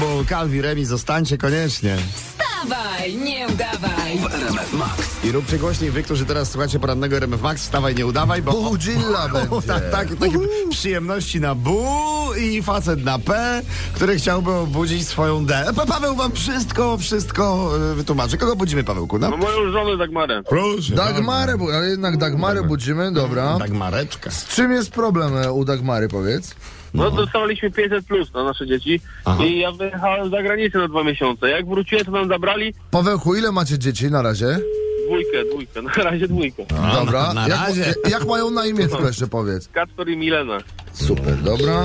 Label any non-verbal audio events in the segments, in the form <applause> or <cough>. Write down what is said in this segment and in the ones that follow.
bo Calvi Remi zostańcie koniecznie. Wstawaj, nie udawaj. w RMF Max. I róbcie głośniej wy, którzy teraz słuchacie porannego RMF Max, wstawaj, nie udawaj, bo... Budzilla <laughs> O, będzie. tak, tak, takie przyjemności na bu i facet na p, który chciałby obudzić swoją d. Pa- Paweł wam wszystko, wszystko e, wytłumaczy. Kogo budzimy, Pawełku? No No? moją żonę Dagmarę. Proszę. Dagmarę, ale jednak Dagmarę budzimy, dobra. Tak, Mareczka. Z czym jest problem e, u Dagmary, powiedz? No dostawaliśmy 500 plus na nasze dzieci Aha. i ja wyjechałem za granicę na dwa miesiące. Jak wróciłem, to nam zabrali Pawełku, ile macie dzieci na razie? dwójkę, dwójkę, na razie dwójkę. Dobra. na jak, razie. jak mają na imię, tylko jeszcze powiedz. Kacper i Milena. Super, dobra.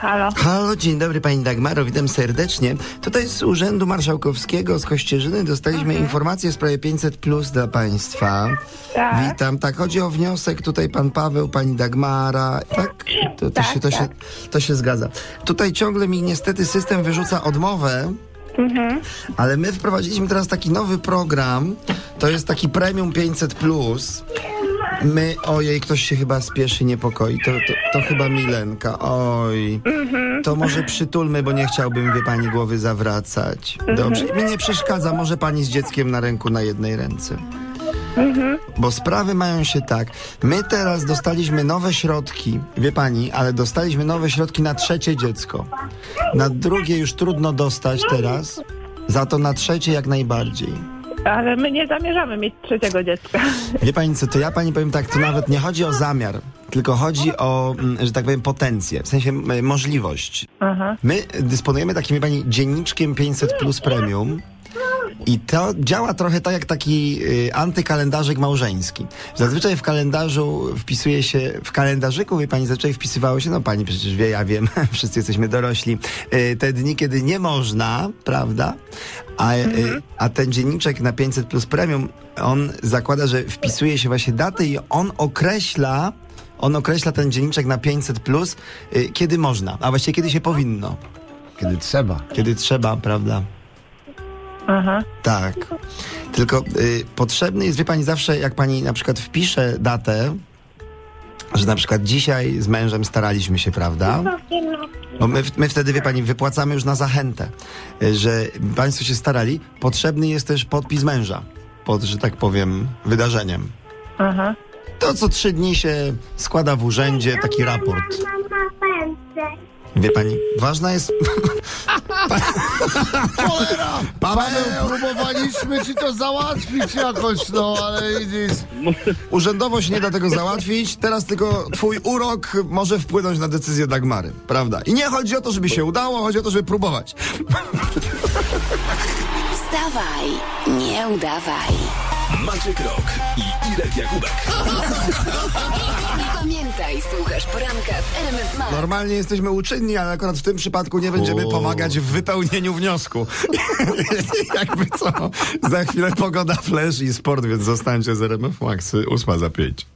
Halo. Halo, dzień dobry pani Dagmaro, witam serdecznie. Tutaj z Urzędu Marszałkowskiego z Kościerzyny dostaliśmy informację w sprawie 500 plus dla państwa. Tak. Witam, tak, chodzi o wniosek, tutaj pan Paweł, pani Dagmara, tak? To, to, Tak, się, to, się, tak. to się zgadza. Tutaj ciągle mi niestety system wyrzuca odmowę, ale my wprowadziliśmy teraz taki nowy program, to jest taki premium 500 plus. My, ojej, ktoś się chyba spieszy, niepokoi. To, to, to chyba Milenka, oj. To może przytulmy, bo nie chciałbym, wie pani, głowy zawracać. Dobrze, mi nie przeszkadza, może pani z dzieckiem na ręku na jednej ręce. Bo sprawy mają się tak. My teraz dostaliśmy nowe środki, wie pani, ale dostaliśmy nowe środki na trzecie dziecko. Na drugie już trudno dostać teraz, za to na trzecie jak najbardziej. Ale my nie zamierzamy mieć trzeciego dziecka. Wie pani co, to ja pani powiem tak, to nawet nie chodzi o zamiar, tylko chodzi o, mm, że tak powiem, potencję, w sensie możliwość. Aha. My dysponujemy takim, wie pani, dzienniczkiem 500 plus premium. I to działa trochę tak jak taki y, antykalendarzyk małżeński. Zazwyczaj w kalendarzu wpisuje się, w kalendarzyku, wie pani, zazwyczaj wpisywało się, no pani przecież wie, ja wiem, <laughs> wszyscy jesteśmy dorośli, y, te dni, kiedy nie można, prawda? A, y, a ten dzienniczek na 500 plus premium, on zakłada, że wpisuje się właśnie daty i on określa, on określa ten dzienniczek na 500 plus, y, kiedy można, a właściwie kiedy się powinno, Kiedy trzeba. kiedy trzeba, prawda? Aha. Tak. Tylko y, potrzebny jest, wie pani, zawsze jak pani na przykład wpisze datę, że na przykład dzisiaj z mężem staraliśmy się, prawda? Bo my, my wtedy, wie pani, wypłacamy już na zachętę, y, że państwo się starali. Potrzebny jest też podpis męża pod, że tak powiem, wydarzeniem. Aha. To co trzy dni się składa w urzędzie taki raport. Wie pani, ważna jest... Cholera! <laughs> Paweł! Próbowaliśmy ci to załatwić jakoś, no ale widzisz. Urzędowo się nie da tego załatwić, teraz tylko twój urok może wpłynąć na decyzję Dagmary, prawda? I nie chodzi o to, żeby się udało, chodzi o to, żeby próbować. Wstawaj, nie udawaj. Maciek Rok i Irek Jakubek. <laughs> Pamiętaj, słuchasz poranka w RMF Max. Normalnie jesteśmy uczynni, ale akurat w tym przypadku nie będziemy pomagać w wypełnieniu wniosku. <laughs> Jakby co, za chwilę pogoda, flash i sport, więc zostańcie z RMF Max 8 za 5.